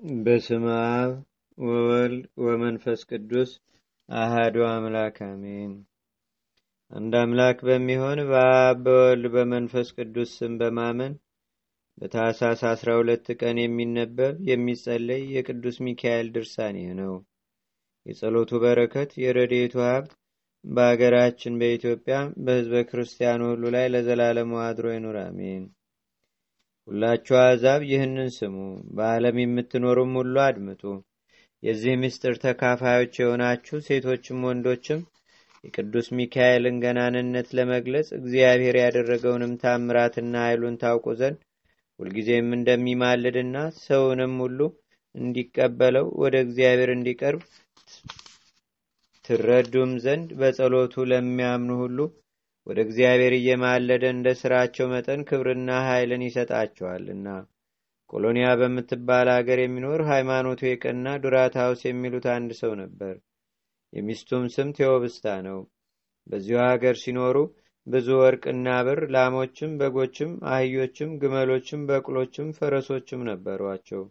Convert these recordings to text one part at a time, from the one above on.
በስመ አብ ወወልድ ወመንፈስ ቅዱስ አህዱ አምላክ አሜን። አንድ አምላክ በሚሆን በአብ በወልድ በመንፈስ ቅዱስ ስም በማመን በታኅሳስ አስራ ሁለት ቀን የሚነበብ የሚጸለይ የቅዱስ ሚካኤል ድርሳን ነው። የጸሎቱ በረከት የረድኤቱ ሀብት በአገራችን በኢትዮጵያ በሕዝበ ክርስቲያኑ ሁሉ ላይ ለዘላለሙ አድሮ ይኑር፣ አሜን። ሁላችሁ አሕዛብ ይህንን ስሙ፣ በዓለም የምትኖሩም ሁሉ አድምጡ። የዚህ ምስጢር ተካፋዮች የሆናችሁ ሴቶችም ወንዶችም የቅዱስ ሚካኤልን ገናንነት ለመግለጽ እግዚአብሔር ያደረገውንም ታምራትና ኃይሉን ታውቁ ዘንድ ሁልጊዜም እንደሚማልድና ሰውንም ሁሉ እንዲቀበለው ወደ እግዚአብሔር እንዲቀርብ ትረዱም ዘንድ በጸሎቱ ለሚያምኑ ሁሉ ወደ እግዚአብሔር እየማለደ እንደ ስራቸው መጠን ክብርና ኃይልን ይሰጣቸዋልና። ቆሎኒያ በምትባል አገር የሚኖር ሃይማኖቱ የቀና ዱራታውስ የሚሉት አንድ ሰው ነበር። የሚስቱም ስም ቴዎብስታ ነው። በዚሁ ሀገር ሲኖሩ ብዙ ወርቅና ብር፣ ላሞችም፣ በጎችም፣ አህዮችም፣ ግመሎችም፣ በቅሎችም፣ ፈረሶችም ነበሯቸው።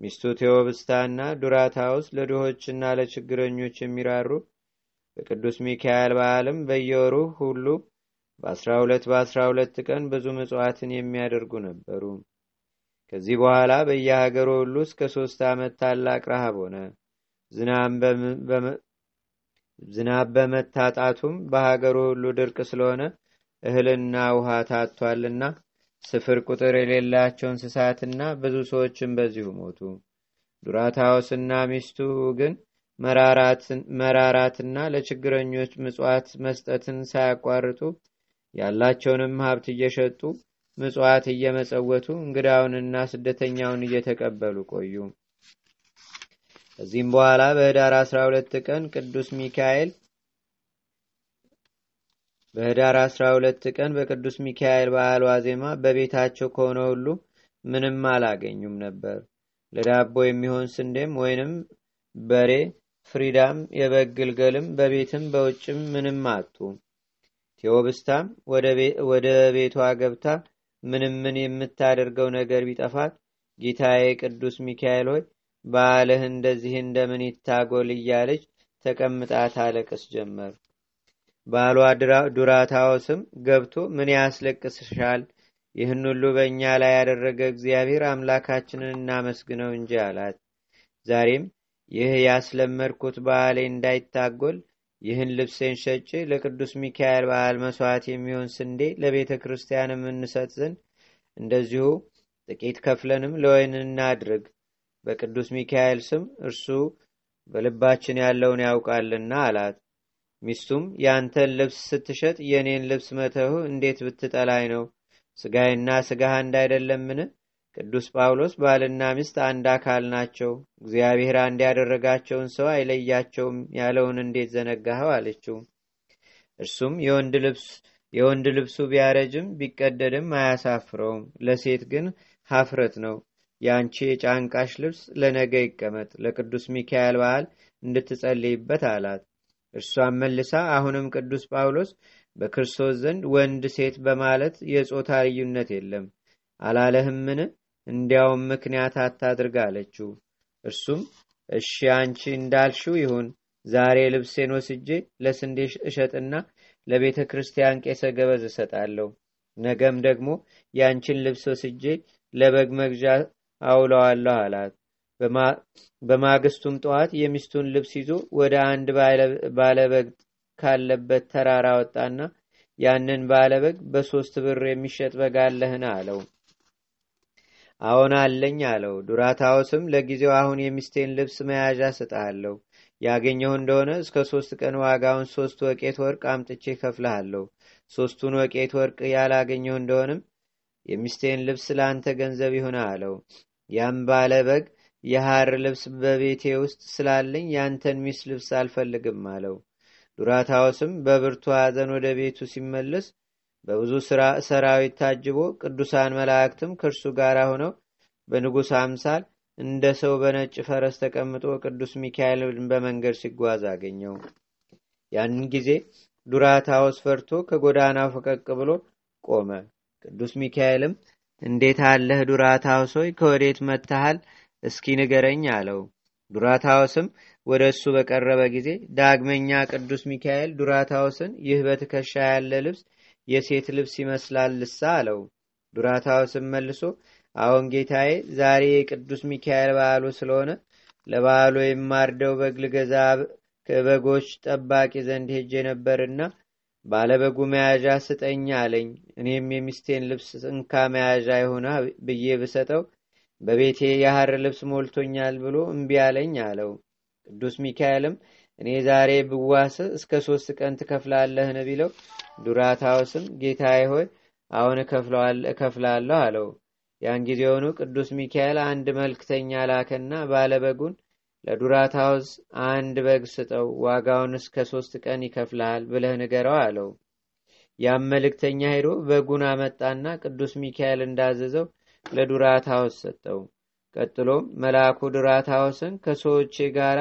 ሚስቱ ቴዎብስታና ዱራታውስ ለድሆችና ለችግረኞች የሚራሩ በቅዱስ ሚካኤል በዓልም በየወሩ ሁሉ በአስራ ሁለት በአስራ ሁለት ቀን ብዙ ምጽዋትን የሚያደርጉ ነበሩ። ከዚህ በኋላ በየሀገሩ ሁሉ እስከ ሶስት ዓመት ታላቅ ረሃብ ሆነ። ዝናብ በመታጣቱም በሀገሩ ሁሉ ድርቅ ስለሆነ እህልና ውሃ ታጥቷልና ስፍር ቁጥር የሌላቸው እንስሳትና ብዙ ሰዎችም በዚሁ ሞቱ። ዱራታዎስና ሚስቱ ግን መራራትና ለችግረኞች ምጽዋት መስጠትን ሳያቋርጡ ያላቸውንም ሀብት እየሸጡ ምጽዋት እየመጸወቱ እንግዳውንና ስደተኛውን እየተቀበሉ ቆዩ። ከዚህም በኋላ በህዳር 12 ቀን ቅዱስ ሚካኤል በህዳር 12 ቀን በቅዱስ ሚካኤል በዓል ዋዜማ በቤታቸው ከሆነ ሁሉ ምንም አላገኙም ነበር። ለዳቦ የሚሆን ስንዴም ወይንም በሬ ፍሪዳም የበግ ግልገልም በቤትም በውጭም ምንም አጡ። ቴዎብስታም ወደ ቤቷ ገብታ ምንም ምን የምታደርገው ነገር ቢጠፋት ጌታዬ ቅዱስ ሚካኤል ሆይ በዓልህ እንደዚህ እንደምን ይታጎል እያለች ተቀምጣ ታለቅስ ጀመር። ባሏ ዱራታዎስም ገብቶ ምን ያስለቅስሻል? ይህን ሁሉ በእኛ ላይ ያደረገ እግዚአብሔር አምላካችንን እናመስግነው እንጂ አላት። ዛሬም ይህ ያስለመድኩት በዓሌ እንዳይታጎል ይህን ልብሴን ሸጬ ለቅዱስ ሚካኤል በዓል መስዋዕት የሚሆን ስንዴ ለቤተ ክርስቲያን የምንሰጥ ዘንድ እንደዚሁ ጥቂት ከፍለንም ለወይን እናድርግ። በቅዱስ ሚካኤል ስም እርሱ በልባችን ያለውን ያውቃልና አላት። ሚስቱም ያንተን ልብስ ስትሸጥ የእኔን ልብስ መተሁ እንዴት ብትጠላይ ነው? ስጋይና ስጋህ እንዳይደለምን? ቅዱስ ጳውሎስ ባልና ሚስት አንድ አካል ናቸው፣ እግዚአብሔር አንድ ያደረጋቸውን ሰው አይለያቸውም ያለውን እንዴት ዘነጋኸው? አለችው። እርሱም የወንድ ልብሱ ቢያረጅም ቢቀደድም አያሳፍረውም፣ ለሴት ግን ሀፍረት ነው። የአንቺ የጫንቃሽ ልብስ ለነገ ይቀመጥ፣ ለቅዱስ ሚካኤል በዓል እንድትጸልይበት አላት። እርሷም መልሳ አሁንም ቅዱስ ጳውሎስ በክርስቶስ ዘንድ ወንድ ሴት በማለት የጾታ ልዩነት የለም አላለህምን? እንዲያውም ምክንያት አታድርግ አለችው። እርሱም እሺ አንቺ እንዳልሽው ይሁን፣ ዛሬ ልብሴን ወስጄ ለስንዴ እሸጥና ለቤተ ክርስቲያን ቄሰ ገበዝ እሰጣለሁ። ነገም ደግሞ ያንቺን ልብስ ወስጄ ለበግ መግዣ አውለዋለሁ አላት። በማግስቱም ጠዋት የሚስቱን ልብስ ይዞ ወደ አንድ ባለበግ ካለበት ተራራ ወጣና ያንን ባለበግ በሶስት ብር የሚሸጥ በግ አለህን? አለው። አዎን አለኝ አለው። ዱራታዎስም ለጊዜው አሁን የሚስቴን ልብስ መያዣ ስጥሃለሁ። ያገኘሁ እንደሆነ እስከ ሶስት ቀን ዋጋውን ሶስት ወቄት ወርቅ አምጥቼ ከፍልሃለሁ። ሶስቱን ወቄት ወርቅ ያላገኘሁ እንደሆንም የሚስቴን ልብስ ለአንተ ገንዘብ ይሁን አለው። ያም ባለ በግ የሐር ልብስ በቤቴ ውስጥ ስላለኝ ያንተን ሚስት ልብስ አልፈልግም አለው። ዱራታዎስም በብርቱ ሐዘን ወደ ቤቱ ሲመለስ በብዙ ሰራዊት ታጅቦ ቅዱሳን መላእክትም ከእርሱ ጋር ሆነው በንጉሥ አምሳል እንደ ሰው በነጭ ፈረስ ተቀምጦ ቅዱስ ሚካኤልን በመንገድ ሲጓዝ አገኘው። ያንን ጊዜ ዱራታዎስ ፈርቶ ከጎዳናው ፈቀቅ ብሎ ቆመ። ቅዱስ ሚካኤልም እንዴት አለህ ዱራታውስ ሆይ ከወዴት መጥተሃል? እስኪ ንገረኝ አለው። ዱራታዎስም ወደ እሱ በቀረበ ጊዜ ዳግመኛ ቅዱስ ሚካኤል ዱራታዎስን ይህ በትከሻ ያለ ልብስ የሴት ልብስ ይመስላል ልሳ አለው። ዱራታዎስም መልሶ አሁን ጌታዬ ዛሬ የቅዱስ ሚካኤል በዓሉ ስለሆነ ለበዓሉ የማርደው በግ ልገዛ ከበጎች ጠባቂ ዘንድ ሄጄ ነበርና ባለበጉ መያዣ ስጠኝ አለኝ። እኔም የሚስቴን ልብስ እንካ መያዣ የሆነ ብዬ ብሰጠው በቤቴ የሐር ልብስ ሞልቶኛል ብሎ እምቢ አለኝ አለው። ቅዱስ ሚካኤልም እኔ ዛሬ ብዋስ እስከ ሶስት ቀን ትከፍላለህን ቢለው ዱራታውስም ጌታዬ ሆይ አሁን እከፍላለሁ አለው። ያን ጊዜውኑ ቅዱስ ሚካኤል አንድ መልክተኛ ላከና ባለበጉን ለዱራታውስ አንድ በግ ስጠው፣ ዋጋውን እስከ ሶስት ቀን ይከፍልሃል ብለህ ንገረው አለው። ያም መልእክተኛ ሄዶ በጉን አመጣና ቅዱስ ሚካኤል እንዳዘዘው ለዱራታውስ ሰጠው። ቀጥሎም መልአኩ ዱራታውስን ከሰዎቼ ጋር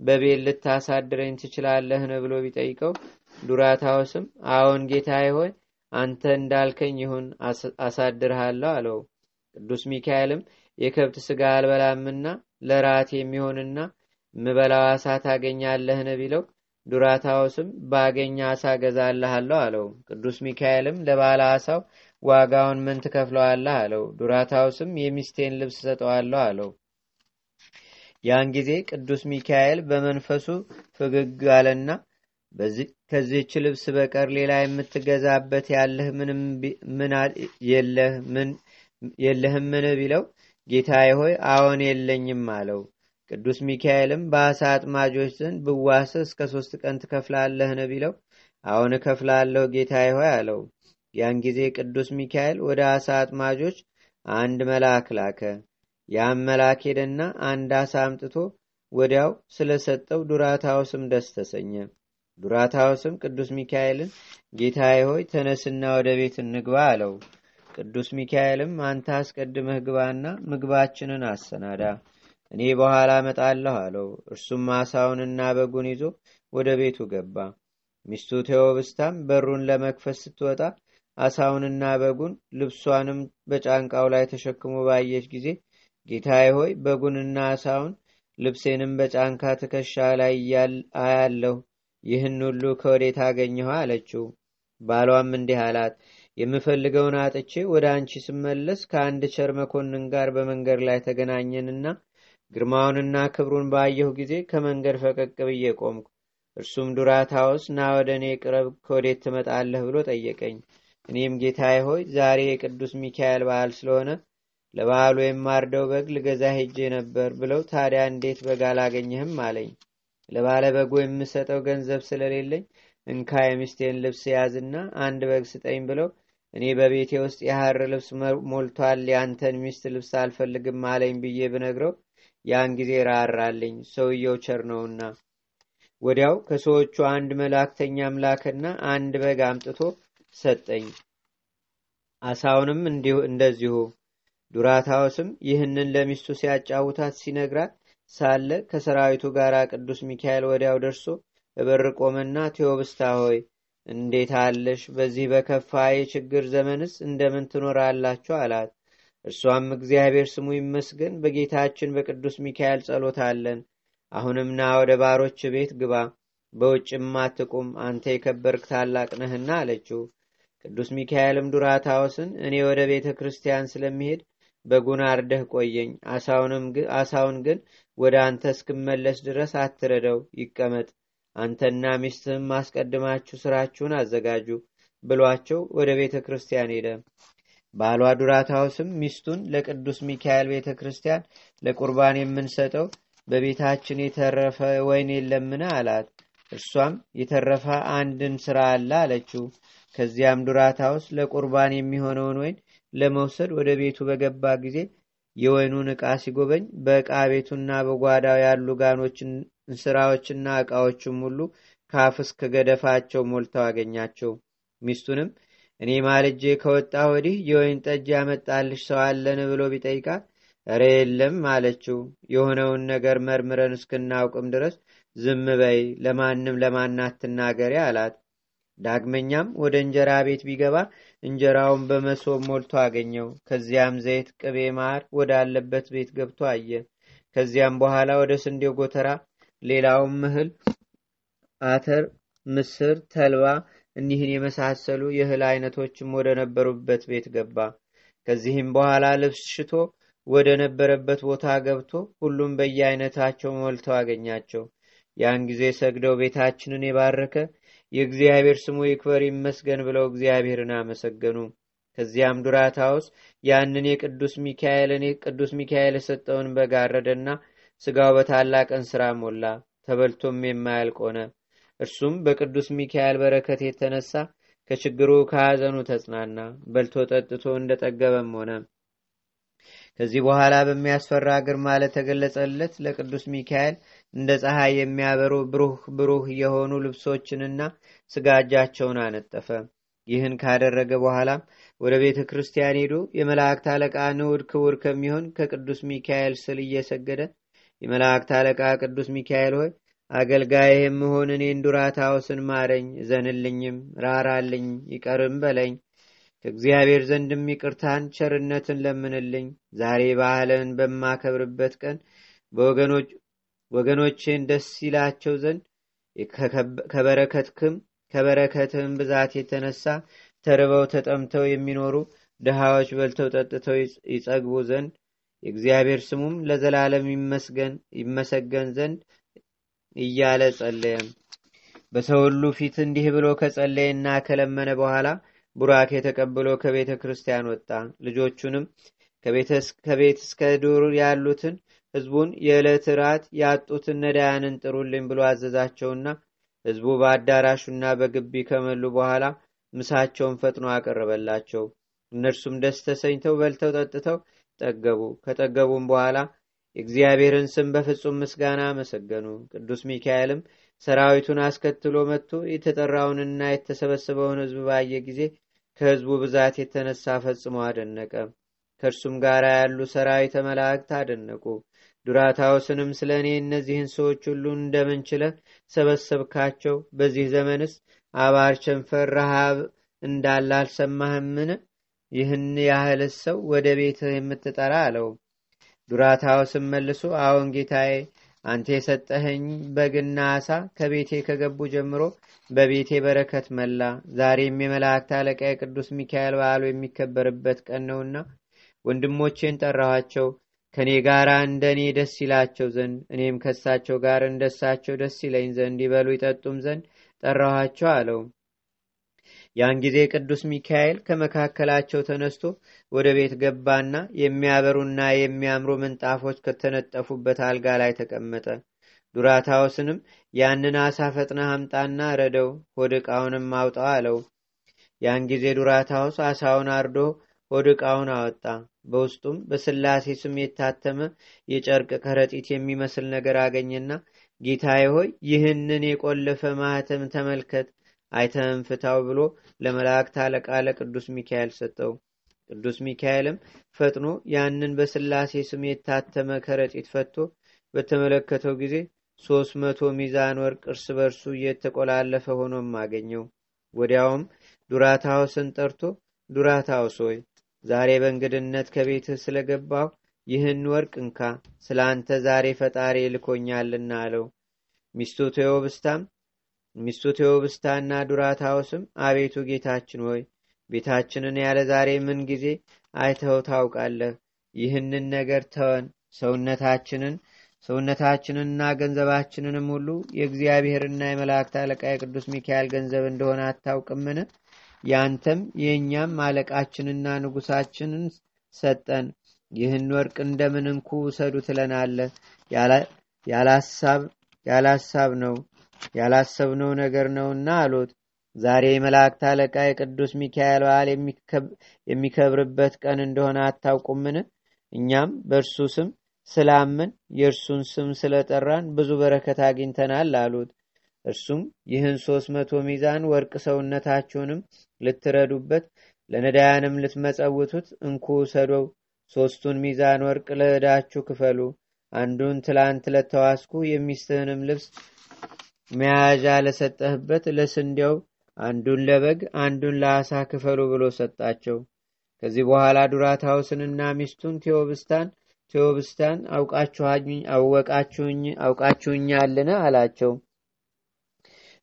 በቤት ልታሳድረኝ ትችላለህን ብሎ ቢጠይቀው ዱራታውስም አዎን ጌታዬ ሆይ አንተ እንዳልከኝ ይሁን አሳድርሃለሁ አለው። ቅዱስ ሚካኤልም የከብት ስጋ አልበላምና ለራት የሚሆንና ምበላው አሳ ታገኛለህን ቢለው ዱራታውስም ባገኘ አሳ ገዛልሃለሁ አለው። ቅዱስ ሚካኤልም ለባለ አሳው ዋጋውን ምን ትከፍለዋለህ አለው። ዱራታውስም የሚስቴን ልብስ ሰጠዋለሁ አለው። ያን ጊዜ ቅዱስ ሚካኤል በመንፈሱ ፍግግ አለና ከዚህች ልብስ በቀር ሌላ የምትገዛበት ያለህ ምንም የለህምን ቢለው ጌታዬ ሆይ አዎን የለኝም አለው። ቅዱስ ሚካኤልም በአሳ አጥማጆች ዘንድ ብዋስ እስከ ሶስት ቀን ትከፍላለህን ቢለው አሁን እከፍላለሁ ጌታዬ ሆይ አለው። ያን ጊዜ ቅዱስ ሚካኤል ወደ አሳ አጥማጆች አንድ መልአክ ላከ። ያም መልአክ ሄደና አንድ አሳ አምጥቶ ወዲያው ስለሰጠው ዱራታውስም ደስ ተሰኘ። ዱራታውስም ቅዱስ ሚካኤልን ጌታዬ ሆይ ተነስና ወደ ቤት እንግባ አለው። ቅዱስ ሚካኤልም አንተ አስቀድመህ ግባና ምግባችንን አሰናዳ፣ እኔ በኋላ እመጣለሁ አለው። እርሱም አሳውንና በጉን ይዞ ወደ ቤቱ ገባ። ሚስቱ ቴዎብስታም በሩን ለመክፈት ስትወጣ አሳውንና በጉን ልብሷንም በጫንቃው ላይ ተሸክሞ ባየች ጊዜ ጌታዬ ሆይ በጉንና አሳውን ልብሴንም በጫንካ ትከሻ ላይ አያለሁ፣ ይህን ሁሉ ከወዴት አገኘሁ አለችው። ባሏም እንዲህ አላት፣ የምፈልገውን አጥቼ ወደ አንቺ ስመለስ ከአንድ ቸር መኮንን ጋር በመንገድ ላይ ተገናኘንና ግርማውንና ክብሩን ባየሁ ጊዜ ከመንገድ ፈቀቅ ብዬ ቆምኩ። እርሱም ዱራታውስ ና ወደ እኔ ቅረብ፣ ከወዴት ትመጣለህ ብሎ ጠየቀኝ። እኔም ጌታዬ ሆይ ዛሬ የቅዱስ ሚካኤል በዓል ስለሆነ ለበዓሉ የማርደው በግ ልገዛ ሄጄ ነበር ብለው ታዲያ እንዴት በግ አላገኘህም አለኝ። ለባለ በጎ የምሰጠው ገንዘብ ስለሌለኝ እንካ የሚስቴን ልብስ ያዝና አንድ በግ ስጠኝ ብለው እኔ በቤቴ ውስጥ የሐር ልብስ ሞልቷል፣ ያንተን ሚስት ልብስ አልፈልግም አለኝ ብዬ ብነግረው ያን ጊዜ ራራልኝ፣ ሰውየው ቸር ነውና። ወዲያው ከሰዎቹ አንድ መላእክተኛ አምላክና አንድ በግ አምጥቶ ሰጠኝ። አሳውንም እንደዚሁ። ዱራታውስም ይህንን ለሚስቱ ሲያጫውታት ሲነግራት ሳለ ከሰራዊቱ ጋር ቅዱስ ሚካኤል ወዲያው ደርሶ እበር ቆመና ቴዎብስታ ሆይ እንዴት አለሽ? በዚህ በከፋ የችግር ዘመንስ እንደምን ትኖራላችሁ? አላት። እርሷም እግዚአብሔር ስሙ ይመስገን በጌታችን በቅዱስ ሚካኤል ጸሎት አለን። አሁንም ወደ ባሮች ቤት ግባ፣ በውጭም አትቁም፣ አንተ የከበርክ ታላቅ ነህና አለችው። ቅዱስ ሚካኤልም ዱራታውስን እኔ ወደ ቤተ ክርስቲያን ስለሚሄድ በጉን አርደህ ቆየኝ፣ አሳውን ግን ወደ አንተ እስክመለስ ድረስ አትረደው፣ ይቀመጥ አንተና ሚስትህም አስቀድማችሁ ስራችሁን አዘጋጁ ብሏቸው ወደ ቤተ ክርስቲያን ሄደ። ባሏ ዱራታውስም ሚስቱን ለቅዱስ ሚካኤል ቤተ ክርስቲያን ለቁርባን የምንሰጠው በቤታችን የተረፈ ወይን የለምን? አላት። እርሷም የተረፈ አንድን ስራ አለ አለችው። ከዚያም ዱራታውስ ለቁርባን የሚሆነውን ወይን ለመውሰድ ወደ ቤቱ በገባ ጊዜ የወይኑን ዕቃ ሲጎበኝ በዕቃ ቤቱና በጓዳው ያሉ ጋኖችን እንስራዎችና ዕቃዎችም ሁሉ ከአፍ እስከ ገደፋቸው ሞልተው አገኛቸው። ሚስቱንም እኔ ማልጄ ከወጣ ወዲህ የወይን ጠጅ ያመጣልሽ ሰው አለን ብሎ ቢጠይቃት እረ የለም አለችው። የሆነውን ነገር መርምረን እስክናውቅም ድረስ ዝም በይ፣ ለማንም ለማናት ትናገሪ አላት። ዳግመኛም ወደ እንጀራ ቤት ቢገባ እንጀራውን በመሶብ ሞልቶ አገኘው። ከዚያም ዘይት፣ ቅቤ፣ ማር ወዳለበት ቤት ገብቶ አየ። ከዚያም በኋላ ወደ ስንዴው ጎተራ ሌላውም እህል አተር፣ ምስር፣ ተልባ እኒህን የመሳሰሉ የእህል አይነቶችም ወደ ነበሩበት ቤት ገባ። ከዚህም በኋላ ልብስ ሽቶ ወደ ነበረበት ቦታ ገብቶ ሁሉም በየአይነታቸው ሞልተው አገኛቸው። ያን ጊዜ ሰግደው ቤታችንን የባረከ የእግዚአብሔር ስሙ ይክበር ይመስገን ብለው እግዚአብሔርን አመሰገኑ። ከዚያም ዱራታውስ ያንን የቅዱስ ሚካኤልን ቅዱስ ሚካኤል የሰጠውን በጋረደና ስጋው በታላቅ እንስራ ሞላ፣ ተበልቶም የማያልቅ ሆነ። እርሱም በቅዱስ ሚካኤል በረከት የተነሳ ከችግሩ ከሐዘኑ ተጽናና፣ በልቶ ጠጥቶ እንደጠገበም ሆነ። ከዚህ በኋላ በሚያስፈራ ግርማ ለተገለጸለት ለቅዱስ ሚካኤል እንደ ፀሐይ የሚያበሩ ብሩህ ብሩህ የሆኑ ልብሶችንና ስጋጃቸውን አነጠፈ። ይህን ካደረገ በኋላም ወደ ቤተ ክርስቲያን ሄዶ የመላእክት አለቃ ንዑድ ክቡር ከሚሆን ከቅዱስ ሚካኤል ስል እየሰገደ የመላእክት አለቃ ቅዱስ ሚካኤል ሆይ አገልጋይ የምሆን እኔን ዱራታውስን ማረኝ፣ ዘንልኝም፣ ራራልኝ፣ ይቀርም በለኝ ከእግዚአብሔር ዘንድም ይቅርታን ቸርነትን ለምንልኝ። ዛሬ ባህልን በማከብርበት ቀን ወገኖቼን ደስ ይላቸው ዘንድ ከበረከትክም ከበረከትህም ብዛት የተነሳ ተርበው ተጠምተው የሚኖሩ ድሃዎች በልተው ጠጥተው ይጸግቡ ዘንድ የእግዚአብሔር ስሙም ለዘላለም ይመሰገን ዘንድ እያለ ጸለየም። በሰው ሁሉ ፊት እንዲህ ብሎ ከጸለየና ከለመነ በኋላ ቡራኬ ተቀብሎ ከቤተ ክርስቲያን ወጣ። ልጆቹንም ከቤት እስከ ዱር ያሉትን ህዝቡን የዕለት ራት ያጡትን ነዳያንን ጥሩልኝ ብሎ አዘዛቸውና ህዝቡ በአዳራሹና በግቢ ከመሉ በኋላ ምሳቸውን ፈጥኖ አቀረበላቸው። እነርሱም ደስ ተሰኝተው በልተው ጠጥተው ጠገቡ። ከጠገቡም በኋላ የእግዚአብሔርን ስም በፍጹም ምስጋና አመሰገኑ። ቅዱስ ሚካኤልም ሰራዊቱን አስከትሎ መጥቶ የተጠራውንና የተሰበሰበውን ህዝብ ባየ ጊዜ ከህዝቡ ብዛት የተነሳ ፈጽሞ አደነቀ። ከእርሱም ጋር ያሉ ሰራዊተ መላእክት አደነቁ። ዱራታውስንም ስለ እኔ እነዚህን ሰዎች ሁሉ እንደምንችለህ ሰበሰብካቸው? በዚህ ዘመንስ አባር፣ ቸንፈር፣ ረሃብ እንዳለ አልሰማህምን? ይህን ያህል ሰው ወደ ቤትህ የምትጠራ አለው። ዱራታውስም መልሶ አዎን ጌታዬ፣ አንተ የሰጠኸኝ በግና አሳ ከቤቴ ከገቡ ጀምሮ በቤቴ በረከት መላ። ዛሬም የመላእክት አለቃ የቅዱስ ሚካኤል በዓሉ የሚከበርበት ቀን ነውና ወንድሞቼን ጠራኋቸው ከእኔ ጋር እንደ እኔ ደስ ይላቸው ዘንድ እኔም ከሳቸው ጋር እንደሳቸው ደስ ይለኝ ዘንድ ይበሉ ይጠጡም ዘንድ ጠራኋቸው አለው። ያን ጊዜ ቅዱስ ሚካኤል ከመካከላቸው ተነስቶ ወደ ቤት ገባና የሚያበሩና የሚያምሩ ምንጣፎች ከተነጠፉበት አልጋ ላይ ተቀመጠ። ዱራታውስንም ያንን አሳ ፈጥነህ አምጣና ረደው፣ ሆድ ዕቃውንም አውጣው አለው። ያን ጊዜ ዱራታውስ አሳውን አርዶ ሆድ ዕቃውን አወጣ። በውስጡም በስላሴ ስም የታተመ የጨርቅ ከረጢት የሚመስል ነገር አገኘና ጌታዬ ሆይ ይህንን የቆለፈ ማህተም ተመልከት አይተህም ፍታው ብሎ ለመላእክት አለቃ ለቅዱስ ሚካኤል ሰጠው። ቅዱስ ሚካኤልም ፈጥኖ ያንን በስላሴ ስም የታተመ ከረጢት ፈቶ በተመለከተው ጊዜ ሶስት መቶ ሚዛን ወርቅ እርስ በርሱ እየተቆላለፈ ሆኖም አገኘው። ወዲያውም ዱራታውስን ጠርቶ ዱራታውስ ሆይ ዛሬ በእንግድነት ከቤትህ ስለገባው ይህን ወርቅ እንካ፣ ስለ አንተ ዛሬ ፈጣሪ ልኮኛልና አለው። ሚስቱ ቴዎብስታና ዱራታውስም አቤቱ ጌታችን ሆይ ቤታችንን ያለ ዛሬ ምን ጊዜ አይተው ታውቃለህ? ይህንን ነገር ተወን፣ ሰውነታችንን ሰውነታችንንና ገንዘባችንንም ሁሉ የእግዚአብሔርና የመላእክት አለቃ የቅዱስ ሚካኤል ገንዘብ እንደሆነ አታውቅምን? ያንተም የእኛም አለቃችንና ንጉሳችንን ሰጠን። ይህን ወርቅ እንደምን እንኩ ውሰዱ ትለናለህ? ያላሳብ ነው ያላሰብነው ነገር ነውና አሉት። ዛሬ የመላእክት አለቃ የቅዱስ ሚካኤል በዓል የሚከብርበት ቀን እንደሆነ አታውቁምን? እኛም በእርሱ ስም ስላምን የእርሱን ስም ስለጠራን ብዙ በረከት አግኝተናል አሉት። እርሱም ይህን ሶስት መቶ ሚዛን ወርቅ ሰውነታችሁንም ልትረዱበት ለነዳያንም ልትመጸውቱት እንኩ ውሰዶው። ሶስቱን ሚዛን ወርቅ ለዕዳችሁ ክፈሉ። አንዱን ትላንት ለተዋስኩ የሚስትህንም ልብስ መያዣ ለሰጠህበት ለስንዴው አንዱን ለበግ አንዱን ለአሳ ክፈሉ ብሎ ሰጣቸው። ከዚህ በኋላ ዱራታውስንና ሚስቱን ቴዎብስታን ቴዎብስታን አውቃችሁኛልን አላቸው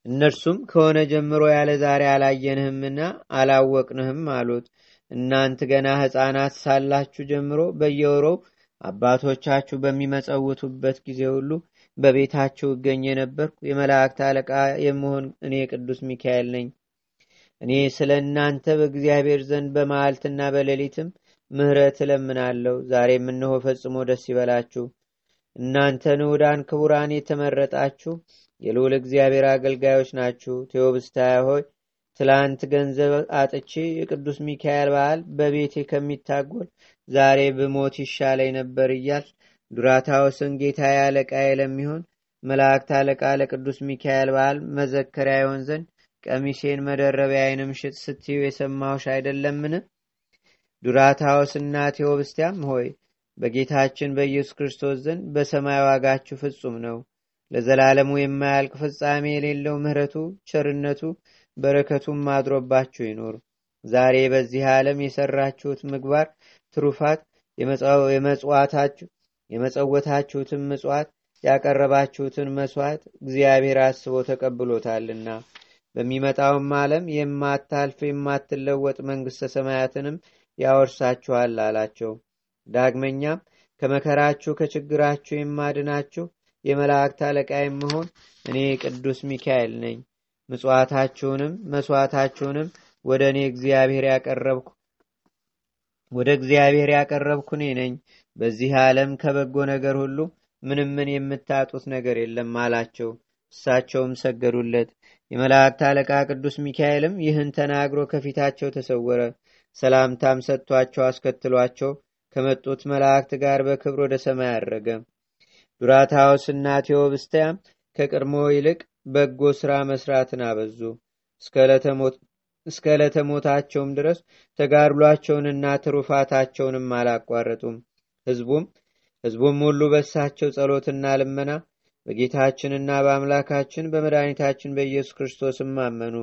እነርሱም ከሆነ ጀምሮ ያለ ዛሬ አላየንህምና አላወቅንህም አሉት። እናንት ገና ህፃናት ሳላችሁ ጀምሮ በየወሮው አባቶቻችሁ በሚመጸውቱበት ጊዜ ሁሉ በቤታችሁ እገኝ የነበርኩ የመላእክት አለቃ የመሆን እኔ ቅዱስ ሚካኤል ነኝ። እኔ ስለ እናንተ በእግዚአብሔር ዘንድ በመዓልትና በሌሊትም ምህረት እለምናለሁ። ዛሬም እነሆ ፈጽሞ ደስ ይበላችሁ እናንተ ንዑዳን ክቡራን የተመረጣችሁ የልዑል እግዚአብሔር አገልጋዮች ናችሁ። ቴዎብስታያ ሆይ ትላንት ገንዘብ አጥቼ የቅዱስ ሚካኤል በዓል በቤቴ ከሚታጎል ዛሬ ብሞት ይሻለኝ ነበር እያል ዱራታዎስን ጌታ አለቃዬ ለሚሆን መላእክት አለቃ ለቅዱስ ሚካኤል በዓል መዘከሪያ ይሆን ዘንድ ቀሚሴን መደረቢያዬንም ሽጥ ስትዩ የሰማሁሽ አይደለምን? ዱራታዎስና ቴዎብስቲያም ሆይ በጌታችን በኢየሱስ ክርስቶስ ዘንድ በሰማይ ዋጋችሁ ፍጹም ነው። ለዘላለሙ የማያልቅ ፍጻሜ የሌለው ምህረቱ ቸርነቱ በረከቱም ማድሮባችሁ ይኖር ዛሬ በዚህ ዓለም የሰራችሁት ምግባር ትሩፋት የመጸወታችሁትን ምጽዋት ያቀረባችሁትን መስዋዕት እግዚአብሔር አስቦ ተቀብሎታልና። በሚመጣውም ዓለም የማታልፍ የማትለወጥ መንግሥተ ሰማያትንም ያወርሳችኋል አላቸው ዳግመኛም ከመከራችሁ ከችግራችሁ የማድናችሁ የመላእክት አለቃ የምሆን እኔ ቅዱስ ሚካኤል ነኝ። ምጽዋታችሁንም መስዋዕታችሁንም ወደ እኔ እግዚአብሔር ያቀረብኩ ወደ እግዚአብሔር ያቀረብኩ እኔ ነኝ። በዚህ ዓለም ከበጎ ነገር ሁሉ ምንም ምን የምታጡት ነገር የለም አላቸው። እሳቸውም ሰገዱለት። የመላእክት አለቃ ቅዱስ ሚካኤልም ይህን ተናግሮ ከፊታቸው ተሰወረ። ሰላምታም ሰጥቷቸው አስከትሏቸው ከመጡት መላእክት ጋር በክብር ወደ ሰማይ አረገ። ዱራታዎስና ቴዎብስታያም ከቅድሞ ይልቅ በጎ ሥራ መስራትን አበዙ። እስከ ዕለተ ሞታቸውም ድረስ ተጋድሏቸውንና ትሩፋታቸውንም አላቋረጡም። ህዝቡም ህዝቡም ሁሉ በሳቸው ጸሎትና ልመና በጌታችንና በአምላካችን በመድኃኒታችን በኢየሱስ ክርስቶስም አመኑ።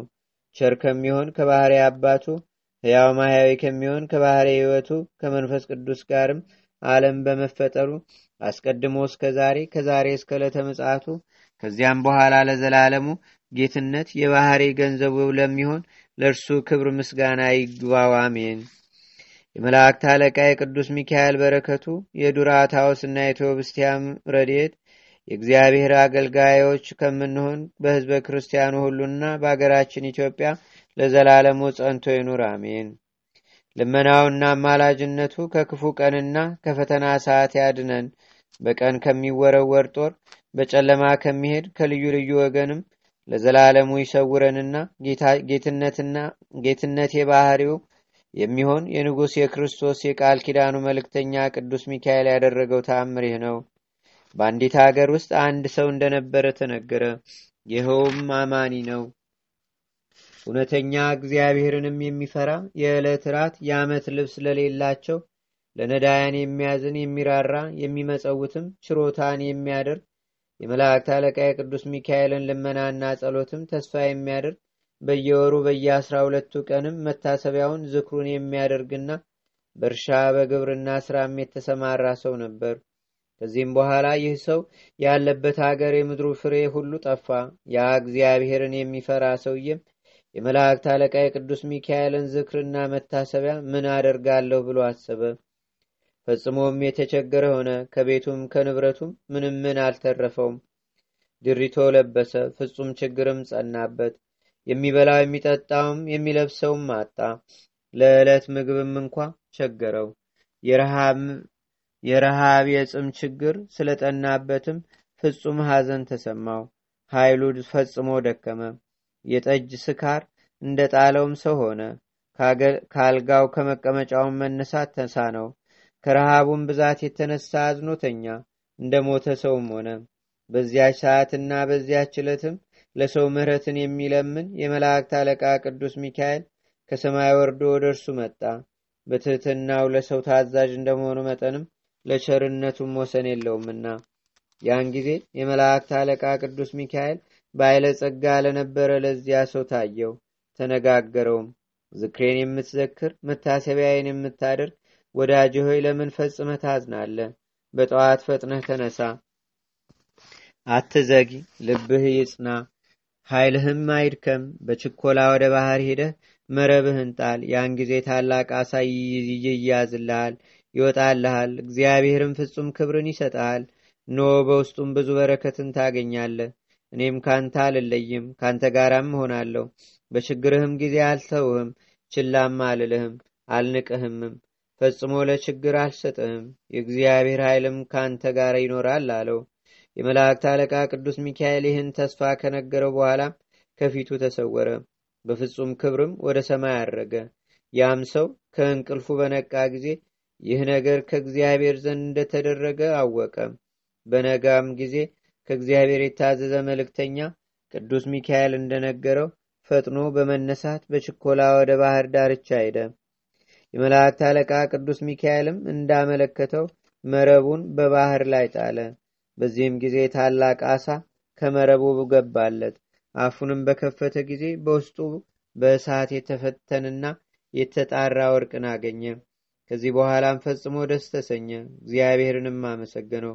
ቸር ከሚሆን ከባህሪ አባቱ ሕያው ማያዊ ከሚሆን ከባህሪ ህይወቱ ከመንፈስ ቅዱስ ጋርም ዓለም በመፈጠሩ አስቀድሞ እስከ ዛሬ ከዛሬ እስከ ዕለተ ምጽአቱ ከዚያም በኋላ ለዘላለሙ ጌትነት የባህሪ ገንዘቡ ለሚሆን ለእርሱ ክብር ምስጋና ይግባው አሜን። የመላእክት አለቃ የቅዱስ ሚካኤል በረከቱ የዱራታዎስና የቴዎብስቲያም ረድኤት የእግዚአብሔር አገልጋዮች ከምንሆን በህዝበ ክርስቲያኑ ሁሉና በአገራችን ኢትዮጵያ ለዘላለሙ ጸንቶ ይኑር አሜን። ልመናውና አማላጅነቱ ከክፉ ቀንና ከፈተና ሰዓት ያድነን። በቀን ከሚወረወር ጦር በጨለማ ከሚሄድ ከልዩ ልዩ ወገንም ለዘላለሙ ይሰውረንና ጌትነት የባህሪው የሚሆን የንጉሥ የክርስቶስ የቃል ኪዳኑ መልእክተኛ ቅዱስ ሚካኤል ያደረገው ተአምር ይህ ነው። በአንዲት ሀገር ውስጥ አንድ ሰው እንደነበረ ተነገረ። ይኸውም አማኒ ነው እውነተኛ እግዚአብሔርንም የሚፈራ የዕለት ራት የዓመት ልብስ ለሌላቸው ለነዳያን የሚያዝን የሚራራ የሚመጸውትም ችሮታን የሚያደርግ የመላእክት አለቃ የቅዱስ ሚካኤልን ልመናና ጸሎትም ተስፋ የሚያደርግ በየወሩ በየአስራ ሁለቱ ቀንም መታሰቢያውን ዝክሩን የሚያደርግና በእርሻ በግብርና ስራም የተሰማራ ሰው ነበር። ከዚህም በኋላ ይህ ሰው ያለበት ሀገር የምድሩ ፍሬ ሁሉ ጠፋ። ያ እግዚአብሔርን የሚፈራ ሰውዬም የመላእክት አለቃ የቅዱስ ሚካኤልን ዝክርና መታሰቢያ ምን አደርጋለሁ ብሎ አሰበ? ፈጽሞም የተቸገረ ሆነ። ከቤቱም ከንብረቱም ምንም ምን አልተረፈውም። ድሪቶ ለበሰ። ፍጹም ችግርም ጸናበት። የሚበላው የሚጠጣውም የሚለብሰውም አጣ። ለዕለት ምግብም እንኳ ቸገረው። የረሃብ የጽም ችግር ስለጠናበትም ፍጹም ሐዘን ተሰማው። ኃይሉ ፈጽሞ ደከመ የጠጅ ስካር እንደ ጣለውም ሰው ሆነ። ከአልጋው ከመቀመጫውን መነሳት ተሳነው። ከረሃቡን ብዛት የተነሳ አዝኖተኛ እንደ ሞተ ሰውም ሆነ። በዚያች ሰዓትና በዚያች ዕለትም ለሰው ምህረትን የሚለምን የመላእክት አለቃ ቅዱስ ሚካኤል ከሰማይ ወርዶ ወደ እርሱ መጣ። በትህትናው ለሰው ታዛዥ እንደመሆኑ መጠንም ለቸርነቱም ወሰን የለውምና ያን ጊዜ የመላእክት አለቃ ቅዱስ ሚካኤል በኃይለ ጸጋ ለነበረ ለዚያ ሰው ታየው ተነጋገረውም። ዝክሬን የምትዘክር መታሰቢያዬን የምታደርግ ወዳጅ ሆይ ለምን ፈጽመ ታዝናለ በጠዋት ፈጥነህ ተነሳ አትዘጊ ልብህ ይጽና ኃይልህም አይድከም። በችኮላ ወደ ባህር ሄደህ መረብህን ጣል። ያን ጊዜ ታላቅ አሳ ይያዝልሃል ይወጣልሃል። እግዚአብሔርም ፍጹም ክብርን ይሰጣል። ኖ በውስጡም ብዙ በረከትን ታገኛለህ እኔም ካንተ አልለይም ካንተ ጋራም ሆናለሁ በችግርህም ጊዜ አልተውህም ችላም አልልህም አልንቅህምም ፈጽሞ ለችግር አልሰጥህም። የእግዚአብሔር ኃይልም ካንተ ጋር ይኖራል አለው። የመላእክት አለቃ ቅዱስ ሚካኤል ይህን ተስፋ ከነገረው በኋላ ከፊቱ ተሰወረ በፍጹም ክብርም ወደ ሰማይ አረገ። ያም ሰው ከእንቅልፉ በነቃ ጊዜ ይህ ነገር ከእግዚአብሔር ዘንድ እንደተደረገ አወቀ። በነጋም ጊዜ ከእግዚአብሔር የታዘዘ መልእክተኛ ቅዱስ ሚካኤል እንደነገረው ፈጥኖ በመነሳት በችኮላ ወደ ባህር ዳርቻ ሄደ። የመላእክት አለቃ ቅዱስ ሚካኤልም እንዳመለከተው መረቡን በባህር ላይ ጣለ። በዚህም ጊዜ ታላቅ አሳ ከመረቡ ገባለት። አፉንም በከፈተ ጊዜ በውስጡ በእሳት የተፈተንና የተጣራ ወርቅን አገኘ። ከዚህ በኋላም ፈጽሞ ደስ ተሰኘ። እግዚአብሔርንም አመሰገነው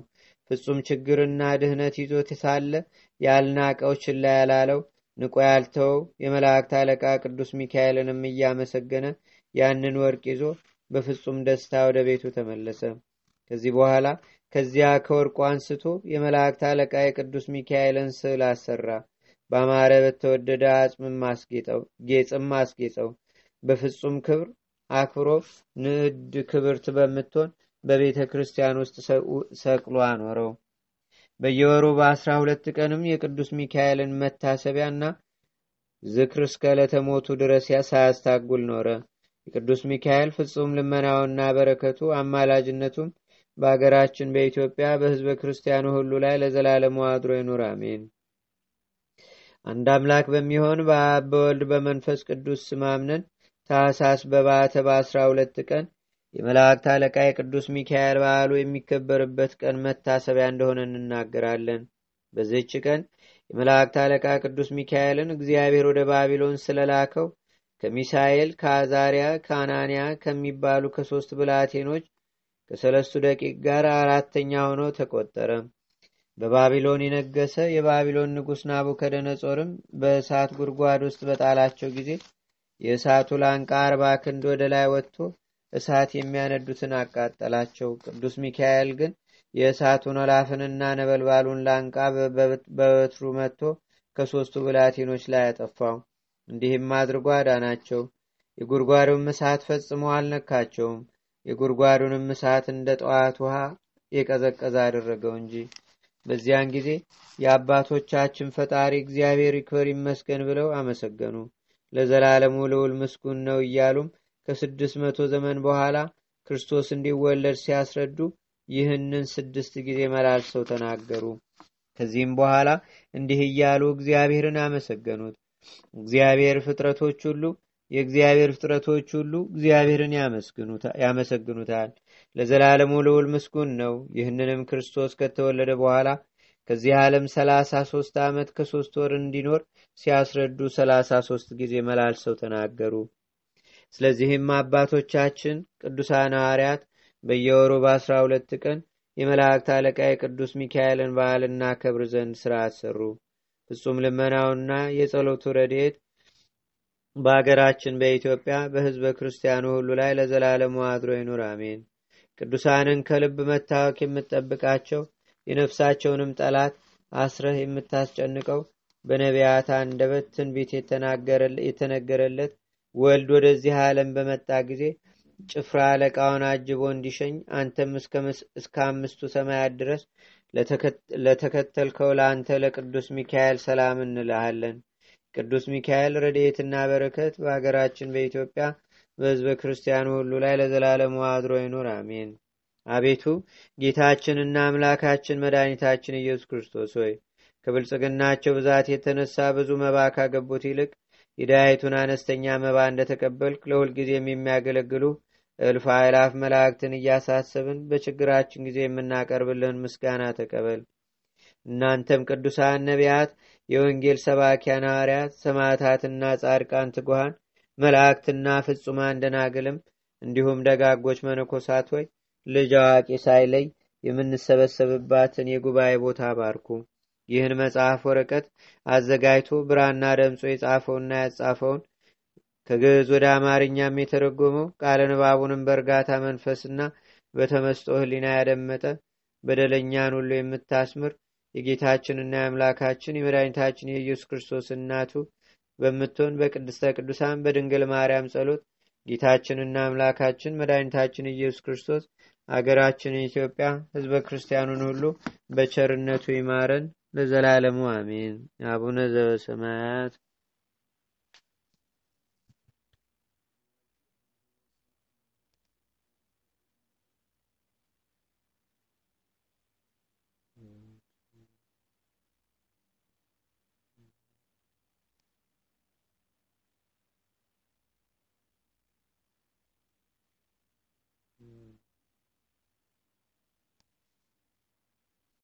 ፍጹም ችግርና ድህነት ይዞት ሳለ ያልናቀው ችላ ያላለው ንቆ ያልተወው የመላእክት አለቃ ቅዱስ ሚካኤልንም እያመሰገነ ያንን ወርቅ ይዞ በፍጹም ደስታ ወደ ቤቱ ተመለሰ። ከዚህ በኋላ ከዚያ ከወርቁ አንስቶ የመላእክት አለቃ የቅዱስ ሚካኤልን ስዕል አሰራ። በአማረ በተወደደ ጌጽም አስጌጸው በፍጹም ክብር አክብሮ ንዕድ ክብርት በምትሆን በቤተ ክርስቲያን ውስጥ ሰቅሎ አኖረው። በየወሩ በአስራ ሁለት ቀንም የቅዱስ ሚካኤልን መታሰቢያና ዝክር እስከ ለተሞቱ ድረስ ሳያስታጉል ኖረ። የቅዱስ ሚካኤል ፍጹም ልመናውና በረከቱ አማላጅነቱም በአገራችን በኢትዮጵያ በህዝበ ክርስቲያኑ ሁሉ ላይ ለዘላለሙ አድሮ ይኑር አሜን። አንድ አምላክ በሚሆን በአብ በወልድ በመንፈስ ቅዱስ ስማምነን ታሳስ በባተ በአስራ ሁለት ቀን የመላእክት አለቃ የቅዱስ ሚካኤል በዓሉ የሚከበርበት ቀን መታሰቢያ እንደሆነ እንናገራለን። በዚህች ቀን የመላእክት አለቃ ቅዱስ ሚካኤልን እግዚአብሔር ወደ ባቢሎን ስለላከው ከሚሳኤል ከአዛሪያ ከአናንያ ከሚባሉ ከሶስት ብላቴኖች ከሰለስቱ ደቂቅ ጋር አራተኛ ሆኖ ተቆጠረ። በባቢሎን የነገሰ የባቢሎን ንጉሥ ናቡከደነጾርም በእሳት ጉድጓድ ውስጥ በጣላቸው ጊዜ የእሳቱ ላንቃ አርባ ክንድ ወደ ላይ ወጥቶ እሳት የሚያነዱትን አቃጠላቸው። ቅዱስ ሚካኤል ግን የእሳቱን ወላፍንና ነበልባሉን ላንቃ በበትሩ መጥቶ ከሦስቱ ብላቴኖች ላይ ያጠፋው እንዲህም አድርጎ አዳናቸው። የጉድጓዱም እሳት ፈጽሞ አልነካቸውም። የጉድጓዱንም እሳት እንደ ጠዋት ውሃ የቀዘቀዘ አደረገው እንጂ። በዚያን ጊዜ የአባቶቻችን ፈጣሪ እግዚአብሔር ይክበር ይመስገን ብለው አመሰገኑ። ለዘላለሙ ልውል ምስጉን ነው እያሉም ከስድስት መቶ ዘመን በኋላ ክርስቶስ እንዲወለድ ሲያስረዱ ይህንን ስድስት ጊዜ መላልሰው ተናገሩ። ከዚህም በኋላ እንዲህ እያሉ እግዚአብሔርን አመሰገኑት። እግዚአብሔር ፍጥረቶች ሁሉ የእግዚአብሔር ፍጥረቶች ሁሉ እግዚአብሔርን ያመሰግኑታል። ለዘላለሙ ልውል ምስጉን ነው። ይህንንም ክርስቶስ ከተወለደ በኋላ ከዚህ ዓለም ሰላሳ ሶስት ዓመት ከሶስት ወር እንዲኖር ሲያስረዱ ሰላሳ ሶስት ጊዜ መላልሰው ተናገሩ ስለዚህም አባቶቻችን ቅዱሳን ሐዋርያት በየወሩ በአስራ ሁለት ቀን የመላእክት አለቃ የቅዱስ ሚካኤልን በዓልና ከብር ዘንድ ስርዓት ሰሩ ፍጹም ልመናውና የጸሎቱ ረድኤት በአገራችን በኢትዮጵያ በህዝበ ክርስቲያኑ ሁሉ ላይ ለዘላለሙ አድሮ ይኑር አሜን። ቅዱሳንን ከልብ መታወክ የምትጠብቃቸው የነፍሳቸውንም ጠላት አስረህ የምታስጨንቀው በነቢያት አንደበት ትንቢት የተነገረለት ወልድ ወደዚህ ዓለም በመጣ ጊዜ ጭፍራ አለቃውን አጅቦ እንዲሸኝ አንተም እስከ አምስቱ ሰማያት ድረስ ለተከተልከው ለአንተ ለቅዱስ ሚካኤል ሰላም እንልሃለን። ቅዱስ ሚካኤል ረድኤትና በረከት በሀገራችን በኢትዮጵያ በህዝበ ክርስቲያኑ ሁሉ ላይ ለዘላለሙ አድሮ ይኑር አሜን። አቤቱ ጌታችንና አምላካችን መድኃኒታችን ኢየሱስ ክርስቶስ ሆይ ከብልጽግናቸው ብዛት የተነሳ ብዙ መባ ካገቡት ይልቅ የዳያይቱን አነስተኛ መባ እንደተቀበልክ ለሁልጊዜም የሚያገለግሉ እልፍ አእላፍ መላእክትን እያሳሰብን በችግራችን ጊዜ የምናቀርብልህን ምስጋና ተቀበል እናንተም ቅዱሳን ነቢያት የወንጌል ሰባኪያን ሐዋርያት ሰማዕታትና ጻድቃን ትጉሃን መላእክትና ፍጹማን ደናግልም እንዲሁም ደጋጎች መነኮሳት ሆይ ልጅ አዋቂ ሳይለይ የምንሰበሰብባትን የጉባኤ ቦታ ባርኩ። ይህን መጽሐፍ ወረቀት አዘጋጅቶ ብራና ደምጾ የጻፈውና ያጻፈውን ከግዕዝ ወደ አማርኛም የተረጎመው ቃለ ንባቡንም በእርጋታ መንፈስና በተመስጦ ህሊና ያደመጠ በደለኛን ሁሉ የምታስምር የጌታችንና የአምላካችን የመድኃኒታችን የኢየሱስ ክርስቶስ እናቱ በምትሆን በቅድስተ ቅዱሳን በድንግል ማርያም ጸሎት ጌታችንና አምላካችን መድኃኒታችን ኢየሱስ ክርስቶስ አገራችን ኢትዮጵያ ህዝበ ክርስቲያኑን ሁሉ በቸርነቱ ይማረን ለዘላለሙ አሜን። አቡነ ዘበሰማያት